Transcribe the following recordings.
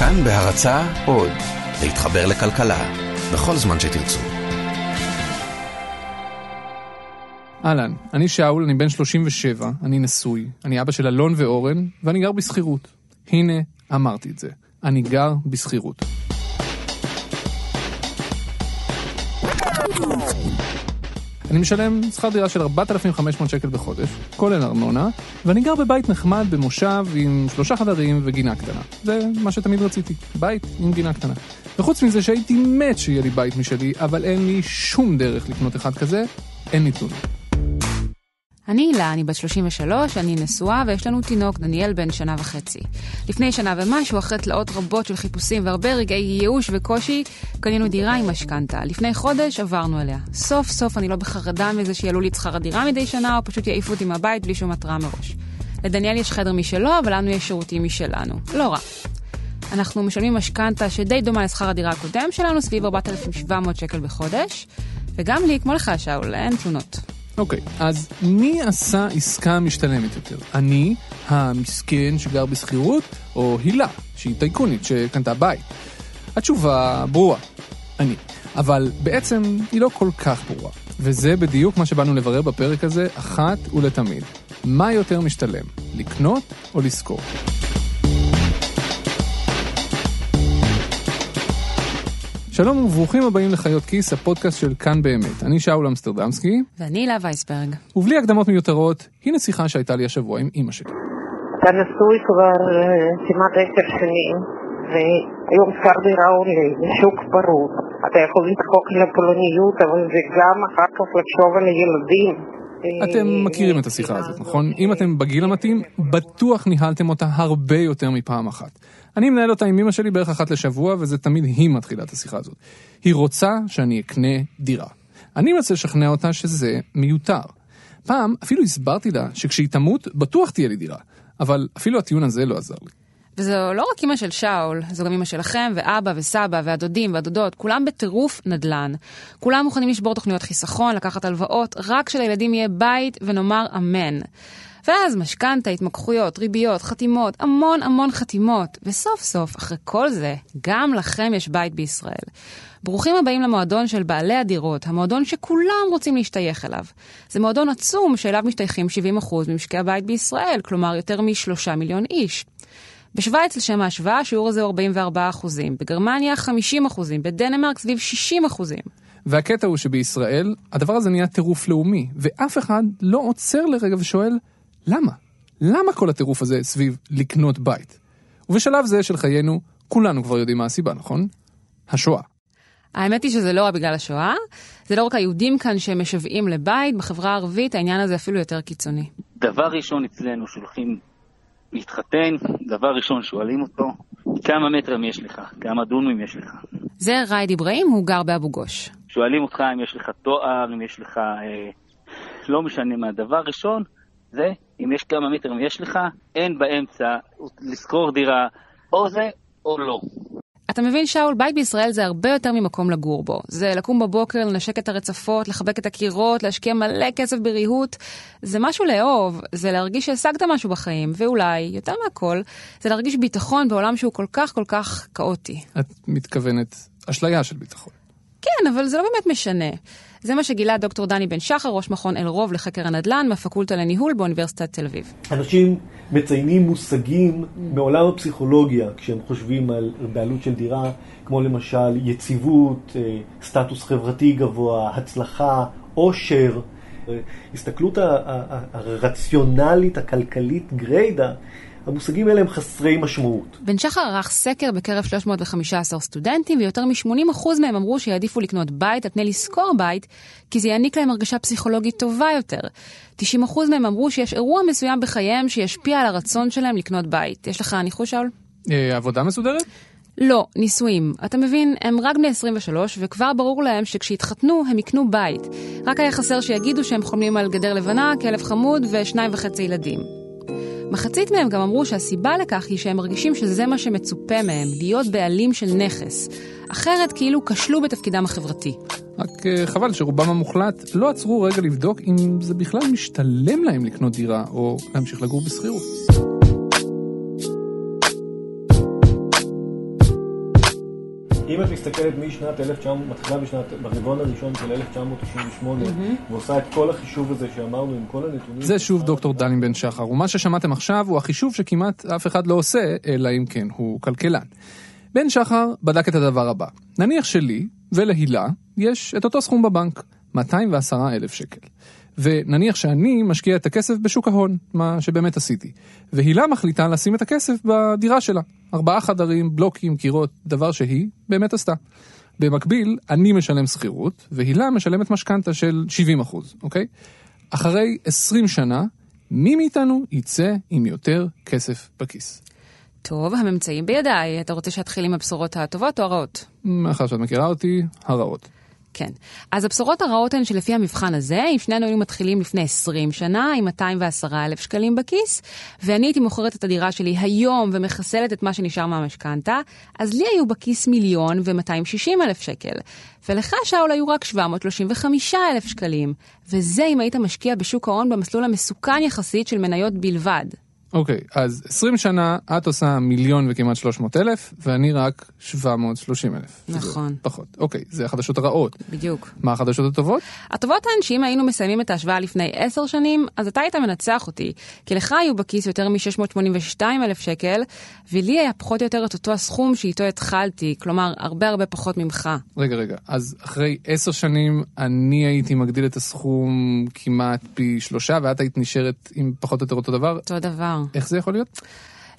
כאן בהרצה עוד, להתחבר לכלכלה, בכל זמן שתרצו. אהלן, אני שאול, אני בן 37, אני נשוי, אני אבא של אלון ואורן, ואני גר בשכירות. הנה, אמרתי את זה, אני גר בשכירות. אני משלם שכר דירה של 4,500 שקל בחודש, כולל ארנונה, ואני גר בבית נחמד במושב עם שלושה חדרים וגינה קטנה. זה מה שתמיד רציתי, בית עם גינה קטנה. וחוץ מזה שהייתי מת שיהיה לי בית משלי, אבל אין לי שום דרך לקנות אחד כזה, אין לי תלונות. אני הילה, אני בת 33, אני נשואה ויש לנו תינוק, דניאל בן שנה וחצי. לפני שנה ומשהו, אחרי תלאות רבות של חיפושים והרבה רגעי ייאוש וקושי, קנינו דירה עם משכנתה. לפני חודש עברנו אליה. סוף סוף אני לא בחרדה מזה שיעלו לי את שכר הדירה מדי שנה, או פשוט יעיפו אותי מהבית בלי שום התראה מראש. לדניאל יש חדר משלו, אבל לנו יש שירותים משלנו. לא רע. אנחנו משלמים משכנתה שדי דומה לשכר הדירה הקודם שלנו, סביב 4,700 שקל בחודש, וגם לי, כמו לך, שאול, אין תלונות. אוקיי, okay, אז מי עשה עסקה משתלמת יותר? אני, המסכן שגר בשכירות, או הילה, שהיא טייקונית שקנתה בית? התשובה ברורה, אני. אבל בעצם היא לא כל כך ברורה. וזה בדיוק מה שבאנו לברר בפרק הזה, אחת ולתמיד. מה יותר משתלם, לקנות או לשכור? שלום וברוכים הבאים לחיות כיס, הפודקאסט של כאן באמת. אני שאול אמסטרדמסקי. ואני הילה וייסברג. ובלי הקדמות מיותרות, הנה שיחה שהייתה לי השבוע עם אימא שלי. אתה נשוי כבר כמעט עשר שנים, והיום שכר דירה עולה, שוק פרוץ. אתה יכול להתחוק לפולניות, אבל זה גם אחר כך לחשוב על הילדים. אתם מכירים את השיחה הזאת, נכון? אם אתם בגיל המתאים, בטוח ניהלתם אותה הרבה יותר מפעם אחת. אני מנהל אותה עם אמא שלי בערך אחת לשבוע, וזה תמיד היא מתחילה את השיחה הזאת. היא רוצה שאני אקנה דירה. אני מנסה לשכנע אותה שזה מיותר. פעם אפילו הסברתי לה שכשהיא תמות, בטוח תהיה לי דירה. אבל אפילו הטיעון הזה לא עזר לי. וזו לא רק אמא של שאול, זו גם אמא שלכם, ואבא וסבא, והדודים והדודות, כולם בטירוף נדל"ן. כולם מוכנים לשבור תוכניות חיסכון, לקחת הלוואות, רק שלילדים יהיה בית ונאמר אמן. ואז משכנתה, התמקחויות, ריביות, חתימות, המון המון חתימות. וסוף סוף, אחרי כל זה, גם לכם יש בית בישראל. ברוכים הבאים למועדון של בעלי הדירות, המועדון שכולם רוצים להשתייך אליו. זה מועדון עצום שאליו משתייכים 70% ממשקי הבית בישראל, כלומר יותר משלושה מיליון איש. בשוויץ, לשם ההשוואה, השיעור הזה הוא 44 אחוזים, בגרמניה 50 אחוזים, בדנמרק סביב 60 אחוזים. והקטע הוא שבישראל, הדבר הזה נהיה טירוף לאומי, ואף אחד לא עוצר לרגע ושואל, למה? למה כל הטירוף הזה סביב לקנות בית? ובשלב זה של חיינו, כולנו כבר יודעים מה הסיבה, נכון? השואה. האמת היא שזה לא רק בגלל השואה, זה לא רק היהודים כאן שמשוועים לבית, בחברה הערבית העניין הזה אפילו יותר קיצוני. דבר ראשון אצלנו שולחים להתחתן, דבר ראשון שואלים אותו, כמה מטרים יש לך, כמה דונמים יש לך. זה ראיד אברהים, הוא גר באבו גוש. שואלים אותך אם יש לך תואר, אם יש לך, אה, לא משנה מה, דבר ראשון זה אם יש כמה מטרים יש לך, אין באמצע לשכור דירה, או זה או לא. אתה מבין, שאול, בית בישראל זה הרבה יותר ממקום לגור בו. זה לקום בבוקר, לנשק את הרצפות, לחבק את הקירות, להשקיע מלא כסף בריהוט. זה משהו לאהוב, זה להרגיש שהשגת משהו בחיים, ואולי, יותר מהכל, זה להרגיש ביטחון בעולם שהוא כל כך כל כך כאוטי. את מתכוונת אשליה של ביטחון. כן, אבל זה לא באמת משנה. זה מה שגילה דוקטור דני בן שחר, ראש מכון אלרוב לחקר הנדל"ן מהפקולטה לניהול באוניברסיטת תל אביב. אנשים מציינים מושגים מעולם הפסיכולוגיה כשהם חושבים על בעלות של דירה, כמו למשל יציבות, אה, סטטוס חברתי גבוה, הצלחה, עושר. הסתכלות הרציונלית, הכלכלית גריידה, המושגים האלה הם חסרי משמעות. בן שחר ערך סקר בקרב 315 סטודנטים, ויותר מ-80% מהם אמרו שיעדיפו לקנות בית על פני לשכור בית, כי זה יעניק להם הרגשה פסיכולוגית טובה יותר. 90% מהם אמרו שיש אירוע מסוים בחייהם שישפיע על הרצון שלהם לקנות בית. יש לך ניחוש, שאול? אה, עבודה מסודרת? לא, נישואים. אתה מבין, הם רק בני 23, וכבר ברור להם שכשיתחתנו הם יקנו בית. רק היה חסר שיגידו שהם חולמים על גדר לבנה, כלב חמוד ושניים וחצי ילדים. מחצית מהם גם אמרו שהסיבה לכך היא שהם מרגישים שזה מה שמצופה מהם, להיות בעלים של נכס. אחרת כאילו כשלו בתפקידם החברתי. רק אה, חבל שרובם המוחלט לא עצרו רגע לבדוק אם זה בכלל משתלם להם לקנות דירה או להמשיך לגור בשכירות. אם את מסתכלת משנת 1900, מתחילה בשנת, ברבעון הראשון של 1998, ועושה את כל החישוב הזה שאמרנו עם כל הנתונים... זה שוב דוקטור דני בן שחר, ומה ששמעתם עכשיו הוא החישוב שכמעט אף אחד לא עושה, אלא אם כן הוא כלכלן. בן שחר בדק את הדבר הבא, נניח שלי ולהילה יש את אותו סכום בבנק, 210 אלף שקל. ונניח שאני משקיע את הכסף בשוק ההון, מה שבאמת עשיתי. והילה מחליטה לשים את הכסף בדירה שלה. ארבעה חדרים, בלוקים, קירות, דבר שהיא באמת עשתה. במקביל, אני משלם שכירות, והילה משלמת משכנתה של 70 אחוז, אוקיי? אחרי 20 שנה, מי מאיתנו יצא עם יותר כסף בכיס? טוב, הממצאים בידיי. אתה רוצה שאתחיל עם הבשורות הטובות או הרעות? מאחר שאת מכירה אותי, הרעות. כן. אז הבשורות הרעות הן שלפי המבחן הזה, אם שנינו היינו מתחילים לפני 20 שנה עם 210 אלף שקלים בכיס, ואני הייתי מוכרת את הדירה שלי היום ומחסלת את מה שנשאר מהמשכנתה, אז לי היו בכיס מיליון ו-260 אלף שקל. ולך, שאול, היו רק 735 אלף שקלים. וזה אם היית משקיע בשוק ההון במסלול המסוכן יחסית של מניות בלבד. אוקיי, אז 20 שנה את עושה מיליון וכמעט 300 אלף, ואני רק 730 אלף. נכון. פחות. אוקיי, זה החדשות הרעות. בדיוק. מה החדשות הטובות? הטובות הן שאם היינו מסיימים את ההשוואה לפני עשר שנים, אז אתה היית מנצח אותי. כי לך היו בכיס יותר מ-682 אלף שקל, ולי היה פחות או יותר את אותו הסכום שאיתו התחלתי, כלומר, הרבה הרבה פחות ממך. רגע, רגע, אז אחרי עשר שנים אני הייתי מגדיל את הסכום כמעט פי שלושה, ואת היית נשארת עם פחות או יותר אותו דבר. אותו דבר. איך זה יכול להיות?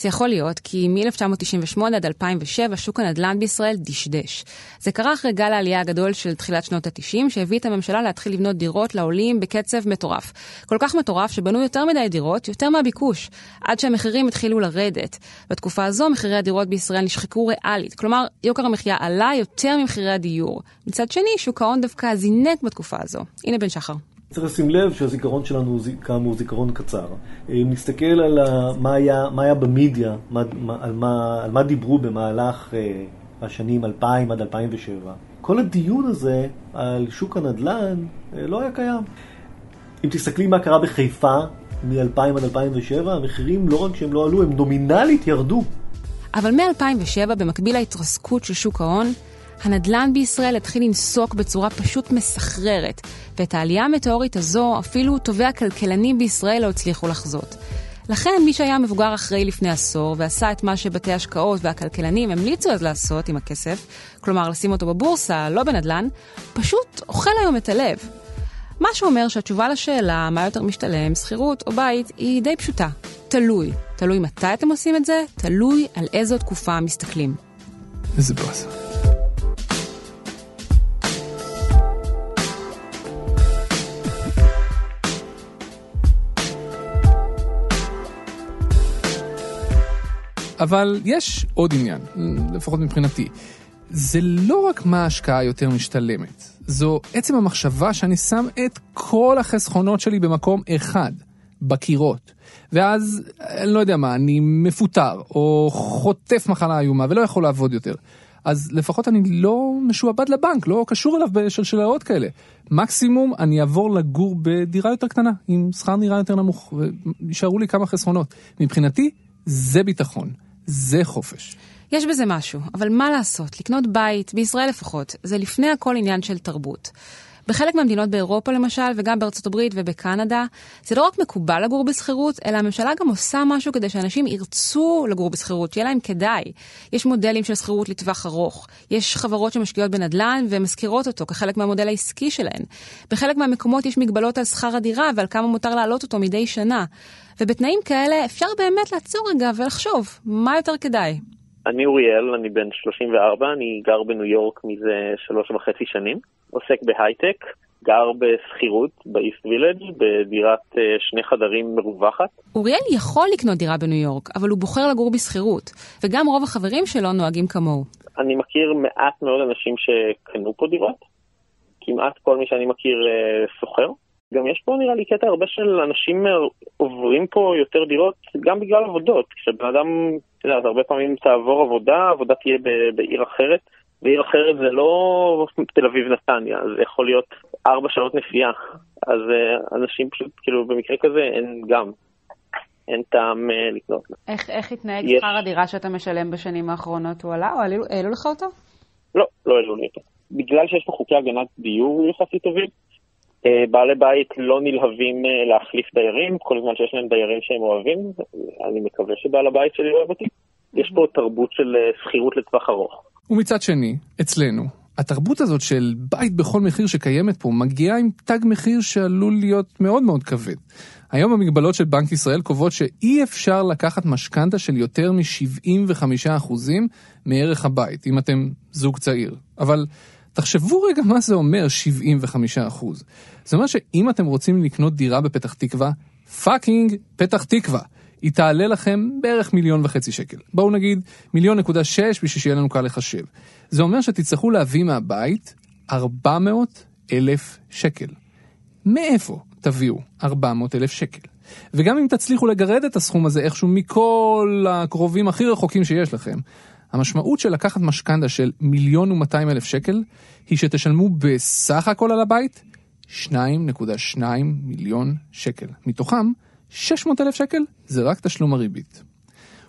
זה יכול להיות כי מ-1998 עד 2007 שוק הנדל"ן בישראל דשדש. זה קרה אחרי גל העלייה הגדול של תחילת שנות ה-90, שהביא את הממשלה להתחיל לבנות דירות לעולים בקצב מטורף. כל כך מטורף שבנו יותר מדי דירות, יותר מהביקוש, עד שהמחירים התחילו לרדת. בתקופה הזו מחירי הדירות בישראל נשחקו ריאלית, כלומר יוקר המחיה עלה יותר ממחירי הדיור. מצד שני, שוק ההון דווקא זינק בתקופה הזו. הנה בן שחר. צריך לשים לב שהזיכרון שלנו הוא כאמור זיכרון קצר. אם נסתכל על מה, היה, מה היה במדיה, מה, על, מה, על מה דיברו במהלך אה, השנים 2000 עד 2007, כל הדיון הזה על שוק הנדל"ן אה, לא היה קיים. אם תסתכלי מה קרה בחיפה מ-2000 עד 2007, המחירים לא רק שהם לא עלו, הם נומינלית ירדו. אבל מ-2007, במקביל להתרסקות של שוק ההון, הנדל"ן בישראל התחיל לנסוק בצורה פשוט מסחררת, ואת העלייה המטאורית הזו אפילו טובי הכלכלנים בישראל לא הצליחו לחזות. לכן מי שהיה מבוגר אחראי לפני עשור ועשה את מה שבתי השקעות והכלכלנים המליצו אז לעשות עם הכסף, כלומר לשים אותו בבורסה, לא בנדל"ן, פשוט אוכל היום את הלב. מה שאומר שהתשובה לשאלה מה יותר משתלם, שכירות או בית, היא די פשוטה. תלוי. תלוי מתי אתם עושים את זה, תלוי על איזו תקופה מסתכלים. איזה באסה. אבל יש עוד עניין, לפחות מבחינתי. זה לא רק מה ההשקעה יותר משתלמת, זו עצם המחשבה שאני שם את כל החסכונות שלי במקום אחד, בקירות. ואז, אני לא יודע מה, אני מפוטר, או חוטף מחלה איומה ולא יכול לעבוד יותר. אז לפחות אני לא משועבד לבנק, לא קשור אליו בשלשלאות כאלה. מקסימום אני אעבור לגור בדירה יותר קטנה, עם שכר נראה יותר נמוך, ויישארו לי כמה חסכונות. מבחינתי, זה ביטחון. זה חופש. יש בזה משהו, אבל מה לעשות, לקנות בית, בישראל לפחות, זה לפני הכל עניין של תרבות. בחלק מהמדינות באירופה למשל, וגם בארצות הברית ובקנדה, זה לא רק מקובל לגור בשכירות, אלא הממשלה גם עושה משהו כדי שאנשים ירצו לגור בשכירות, שיהיה להם כדאי. יש מודלים של שכירות לטווח ארוך, יש חברות שמשקיעות בנדל"ן ומשכירות אותו כחלק מהמודל העסקי שלהן. בחלק מהמקומות יש מגבלות על שכר הדירה ועל כמה מותר להעלות אותו מדי שנה. ובתנאים כאלה אפשר באמת לעצור רגע ולחשוב, מה יותר כדאי? אני אוריאל, אני בן 34, אני גר בניו יורק מזה שלוש וחצי שנים, עוסק בהייטק, גר בשכירות באיסט וילג' בדירת אה, שני חדרים מרווחת. אוריאל יכול לקנות דירה בניו יורק, אבל הוא בוחר לגור בשכירות, וגם רוב החברים שלו נוהגים כמוהו. אני מכיר מעט מאוד אנשים שקנו פה דירות, כמעט כל מי שאני מכיר אה, שוכר. גם יש פה נראה לי קטע הרבה של אנשים עוברים פה יותר דירות גם בגלל עבודות. כשבן אדם, אתה יודע, הרבה פעמים תעבור עבודה, עבודה תהיה בעיר אחרת, ועיר אחרת זה לא תל אביב נתניה, זה יכול להיות ארבע שעות נסיעה. אז אה, אנשים פשוט, כאילו, במקרה כזה אין גם. אין טעם uh, לקנות. איך, איך התנהג יש... שכר הדירה שאתה משלם בשנים האחרונות? הוא עלה או העלו לך אותו? לא, לא העלו לי אותו. בגלל שיש פה חוקי הגנת דיור יחסית טובים, אה, בעלי בית לא נלהבים אה, להחליף דיירים, כל זמן שיש להם דיירים שהם אוהבים, אני מקווה שבעל הבית שלי אוהב אותי. יש פה תרבות של אה, שכירות לטווח ארוך. ומצד שני, אצלנו, התרבות הזאת של בית בכל מחיר שקיימת פה מגיעה עם תג מחיר שעלול להיות מאוד מאוד כבד. היום המגבלות של בנק ישראל קובעות שאי אפשר לקחת משכנתה של יותר מ-75% מערך הבית, אם אתם זוג צעיר. אבל תחשבו רגע מה זה אומר 75%. זה אומר שאם אתם רוצים לקנות דירה בפתח תקווה, fucking פתח תקווה. היא תעלה לכם בערך מיליון וחצי שקל. בואו נגיד מיליון נקודה שש בשביל שיהיה לנו קל לחשב. זה אומר שתצטרכו להביא מהבית 400 אלף שקל. מאיפה תביאו 400 אלף שקל? וגם אם תצליחו לגרד את הסכום הזה איכשהו מכל הקרובים הכי רחוקים שיש לכם, המשמעות של לקחת משכנתה של מיליון ומאתיים אלף שקל, היא שתשלמו בסך הכל על הבית 2.2 מיליון שקל. מתוכם 600 אלף שקל זה רק תשלום הריבית.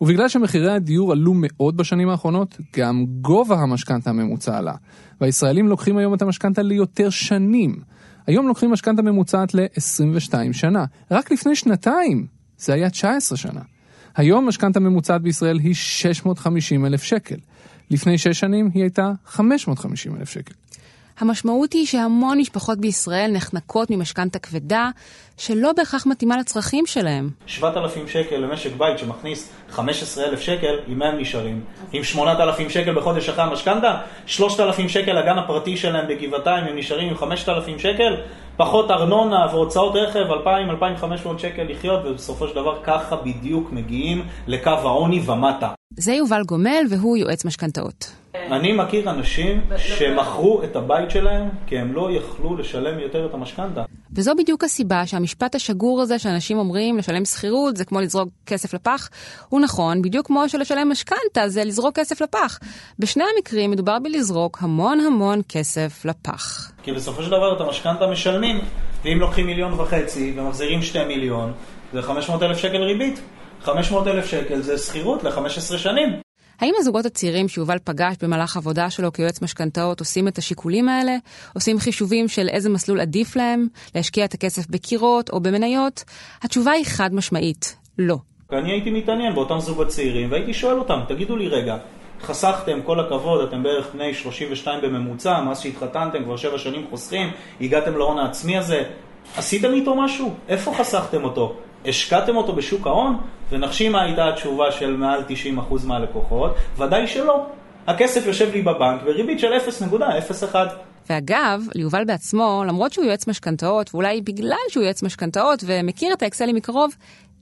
ובגלל שמחירי הדיור עלו מאוד בשנים האחרונות, גם גובה המשכנתה הממוצע עלה. והישראלים לוקחים היום את המשכנתה ליותר שנים. היום לוקחים משכנתה ממוצעת ל-22 שנה. רק לפני שנתיים זה היה 19 שנה. היום משכנתה ממוצעת בישראל היא 650 אלף שקל. לפני 6 שנים היא הייתה 550 אלף שקל. המשמעות היא שהמון משפחות בישראל נחנקות ממשכנתה כבדה, שלא בהכרח מתאימה לצרכים שלהם. 7,000 שקל למשק בית שמכניס 15,000 שקל, עם מה הם נשארים? עם 8,000 שקל בחודש אחרי המשכנתה? 3,000 שקל לגן הפרטי שלהם בגבעתיים, הם נשארים עם 5,000 שקל? פחות ארנונה והוצאות רכב, 2,000-2,500 שקל לחיות, ובסופו של דבר ככה בדיוק מגיעים לקו העוני ומטה. זה יובל גומל והוא יועץ משכנתאות. אני מכיר אנשים שמכרו את הבית שלהם כי הם לא יכלו לשלם יותר את המשכנתה. וזו בדיוק הסיבה שהמשפט השגור הזה שאנשים אומרים לשלם שכירות זה כמו לזרוק כסף לפח, הוא נכון, בדיוק כמו שלשלם משכנתה זה לזרוק כסף לפח. בשני המקרים מדובר בלזרוק המון המון כסף לפח. כי בסופו של דבר את המשכנתה משלמים, ואם לוקחים מיליון וחצי ומחזירים שתי מיליון, זה 500 אלף שקל ריבית. 500 אלף שקל זה שכירות ל-15 שנים. האם הזוגות הצעירים שיובל פגש במהלך עבודה שלו כיועץ משכנתאות עושים את השיקולים האלה? עושים חישובים של איזה מסלול עדיף להם? להשקיע את הכסף בקירות או במניות? התשובה היא חד משמעית, לא. אני הייתי מתעניין באותם זוגות צעירים והייתי שואל אותם, תגידו לי רגע, חסכתם, כל הכבוד, אתם בערך בני 32 בממוצע, מאז שהתחתנתם, כבר 7 שנים חוסכים, הגעתם להון העצמי הזה, עשיתם איתו משהו? איפה חסכתם אותו? השקעתם אותו בשוק ההון? ונחשי מה הייתה התשובה של מעל 90% מהלקוחות? ודאי שלא. הכסף יושב לי בבנק בריבית של 0.01. ואגב, ליובל בעצמו, למרות שהוא יועץ משכנתאות, ואולי בגלל שהוא יועץ משכנתאות ומכיר את האקסלים מקרוב,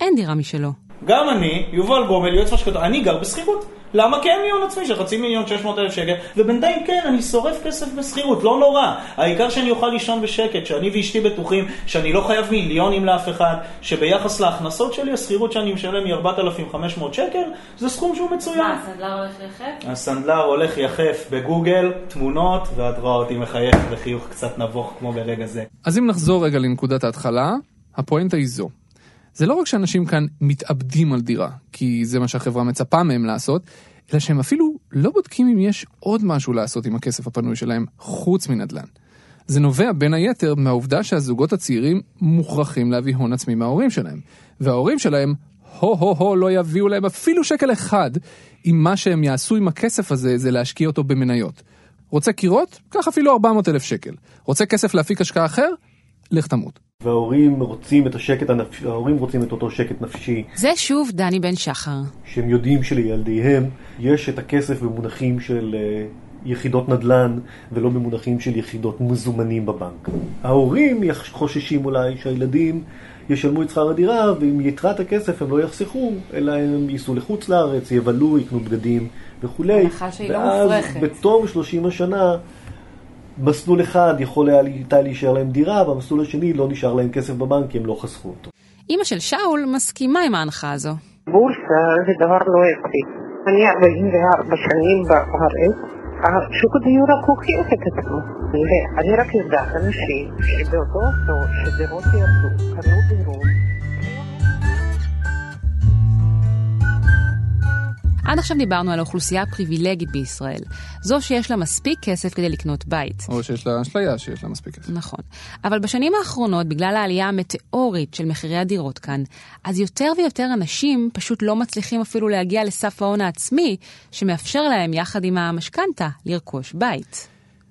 אין דירה משלו. גם אני, יובל גומל, יועץ משכנתאות, אני גר בשכירות. למה? כי אין לי הון עצמי של חצי מיליון, 600 אלף שקל, ובינתיים כן, אני שורף כסף בשכירות, לא נורא. העיקר שאני אוכל לישון בשקט, שאני ואשתי בטוחים שאני לא חייב מיליונים לאף אחד, שביחס להכנסות שלי, השכירות שאני משלם היא 4,500 שקל, זה סכום שהוא מצוין. מה, הסנדלר הולך יחף? הסנדלר הולך יחף בגוגל, תמונות, ואת רואה אותי מחייך בחיוך קצת נבוך כמו ברגע זה. אז אם נחזור רגע לנקודת ההתחלה, הפואנטה היא זו. זה לא רק שאנשים כאן מתאבדים על דירה, כי זה מה שהחברה מצפה מהם לעשות, אלא שהם אפילו לא בודקים אם יש עוד משהו לעשות עם הכסף הפנוי שלהם חוץ מנדל"ן. זה נובע בין היתר מהעובדה שהזוגות הצעירים מוכרחים להביא הון עצמי מההורים שלהם, וההורים שלהם הו-הו-הו לא יביאו להם אפילו שקל אחד, אם מה שהם יעשו עם הכסף הזה זה להשקיע אותו במניות. רוצה קירות? קח אפילו 400 אלף שקל. רוצה כסף להפיק השקעה אחר? לך תמות. וההורים רוצים את השקט הנפשי, ההורים רוצים את אותו שקט נפשי. זה שוב דני בן שחר. שהם יודעים שלילדיהם יש את הכסף במונחים של uh, יחידות נדל"ן ולא במונחים של יחידות מזומנים בבנק. ההורים חוששים אולי שהילדים ישלמו את שכר הדירה ועם יתרת הכסף הם לא יחסכו, אלא הם ייסעו לחוץ לארץ, יבלו, יקנו בגדים וכולי. הנחה שהיא לא מופרכת. ואז בתום 30 השנה מסלול אחד יכול היה להישאר להם דירה, במסלול השני לא נשאר להם כסף בבנק כי הם לא חסכו אותו. אימא של שאול מסכימה עם ההנחה הזו. בורסה זה דבר לא אקטי. אני 44 שנים בארץ, שוק הדיור רק הוכיח את עצמו. אני רק יודעת אנשים שבאותו עשור שדירות ירדו, קנו דירות עד עכשיו דיברנו על האוכלוסייה הפריבילגית בישראל, זו שיש לה מספיק כסף כדי לקנות בית. או שיש לה אשליה שיש לה מספיק כסף. נכון. אבל בשנים האחרונות, בגלל העלייה המטאורית של מחירי הדירות כאן, אז יותר ויותר אנשים פשוט לא מצליחים אפילו להגיע לסף ההון העצמי, שמאפשר להם, יחד עם המשכנתה, לרכוש בית.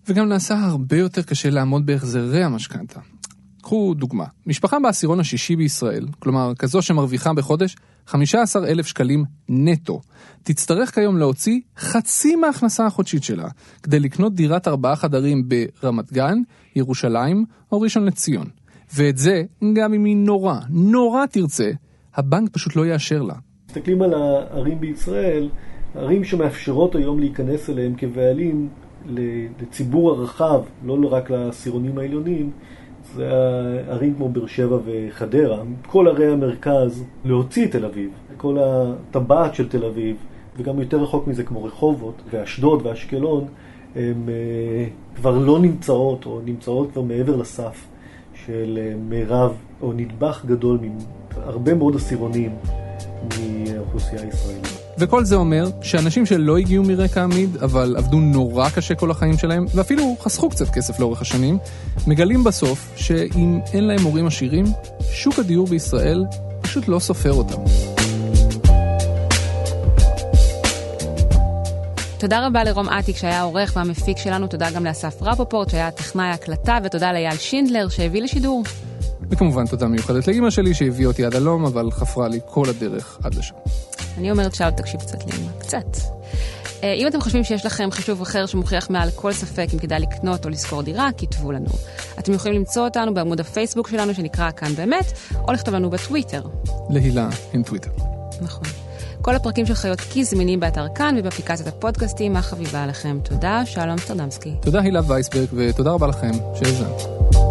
וגם נעשה הרבה יותר קשה לעמוד בהחזרי המשכנתה. קחו דוגמה, משפחה בעשירון השישי בישראל, כלומר כזו שמרוויחה בחודש 15,000 שקלים נטו, תצטרך כיום להוציא חצי מההכנסה החודשית שלה כדי לקנות דירת ארבעה חדרים ברמת גן, ירושלים או ראשון לציון. ואת זה, גם אם היא נורא, נורא תרצה, הבנק פשוט לא יאשר לה. מסתכלים על הערים בישראל, ערים שמאפשרות היום להיכנס אליהם כבעלים לציבור הרחב, לא רק לעשירונים העליונים, זה ערים כמו באר שבע וחדרה, כל ערי המרכז, להוציא את תל אביב, כל הטבעת של תל אביב, וגם יותר רחוק מזה כמו רחובות ואשדוד ואשקלון, הן אה, כבר לא נמצאות או נמצאות כבר מעבר לסף של אה, מירב או נדבך גדול מהרבה מאוד עשירונים מהאוכלוסייה הישראלית. וכל זה אומר שאנשים שלא הגיעו מרקע עמיד, אבל עבדו נורא קשה כל החיים שלהם, ואפילו חסכו קצת כסף לאורך השנים, מגלים בסוף שאם אין להם הורים עשירים, שוק הדיור בישראל פשוט לא סופר אותם. תודה רבה לרום אטיק שהיה העורך והמפיק שלנו, תודה גם לאסף רפופורט שהיה טכנאי הקלטה, ותודה לאייל שינדלר שהביא לשידור. וכמובן תודה מיוחדת לאימא שלי שהביאה אותי עד הלום, אבל חפרה לי כל הדרך עד לשם. אני אומרת שאל תקשיב קצת לאמא, קצת. אה, אם אתם חושבים שיש לכם חישוב אחר שמוכיח מעל כל ספק אם כדאי לקנות או לשכור דירה, כתבו לנו. אתם יכולים למצוא אותנו בעמוד הפייסבוק שלנו שנקרא כאן באמת, או לכתוב לנו בטוויטר. להילה אין טוויטר. נכון. כל הפרקים של חיות כיס זמינים באתר כאן ובאפליקציית הפודקאסטים. מה חביבה עליכם? תודה, שלום סטרדמסקי. תודה הילה וייסברג ותודה רבה לכם שהאזנת.